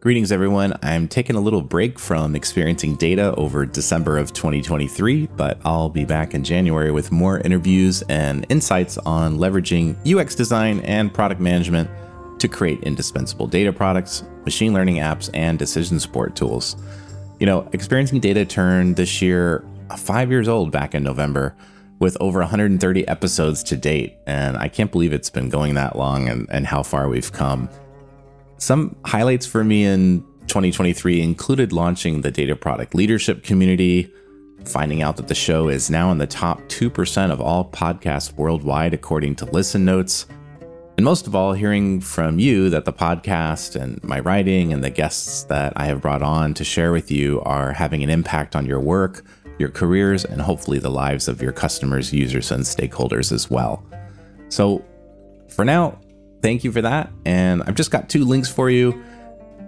Greetings, everyone. I'm taking a little break from experiencing data over December of 2023, but I'll be back in January with more interviews and insights on leveraging UX design and product management to create indispensable data products, machine learning apps, and decision support tools. You know, experiencing data turned this year uh, five years old back in November with over 130 episodes to date, and I can't believe it's been going that long and, and how far we've come. Some highlights for me in 2023 included launching the data product leadership community, finding out that the show is now in the top 2% of all podcasts worldwide, according to Listen Notes. And most of all, hearing from you that the podcast and my writing and the guests that I have brought on to share with you are having an impact on your work, your careers, and hopefully the lives of your customers, users, and stakeholders as well. So, for now, thank you for that. And I've just got two links for you.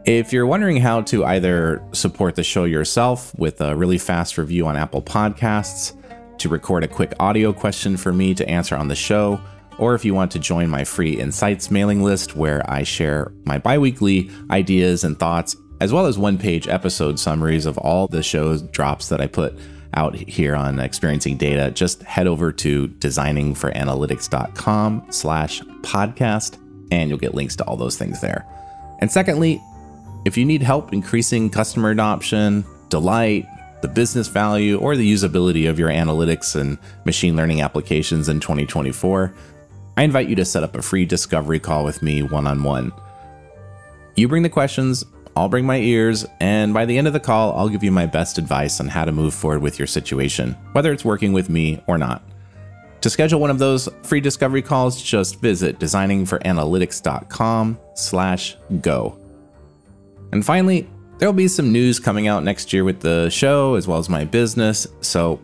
If you're wondering how to either support the show yourself with a really fast review on Apple Podcasts, to record a quick audio question for me to answer on the show, or if you want to join my free Insights mailing list where I share my biweekly ideas and thoughts, as well as one page episode summaries of all the shows drops that I put out here on experiencing data, just head over to designingforanalytics.com slash podcast and you'll get links to all those things there. And secondly, if you need help increasing customer adoption, delight, the business value, or the usability of your analytics and machine learning applications in 2024, I invite you to set up a free discovery call with me one on one. You bring the questions, I'll bring my ears, and by the end of the call, I'll give you my best advice on how to move forward with your situation, whether it's working with me or not. To schedule one of those free discovery calls, just visit designingforanalytics.com slash go. And finally, there'll be some news coming out next year with the show as well as my business, so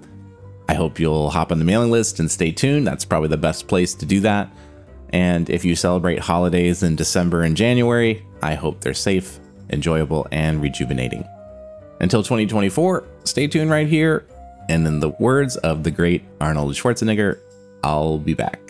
I hope you'll hop on the mailing list and stay tuned. That's probably the best place to do that. And if you celebrate holidays in December and January, I hope they're safe, enjoyable, and rejuvenating. Until 2024, stay tuned right here. And in the words of the great Arnold Schwarzenegger, I'll be back.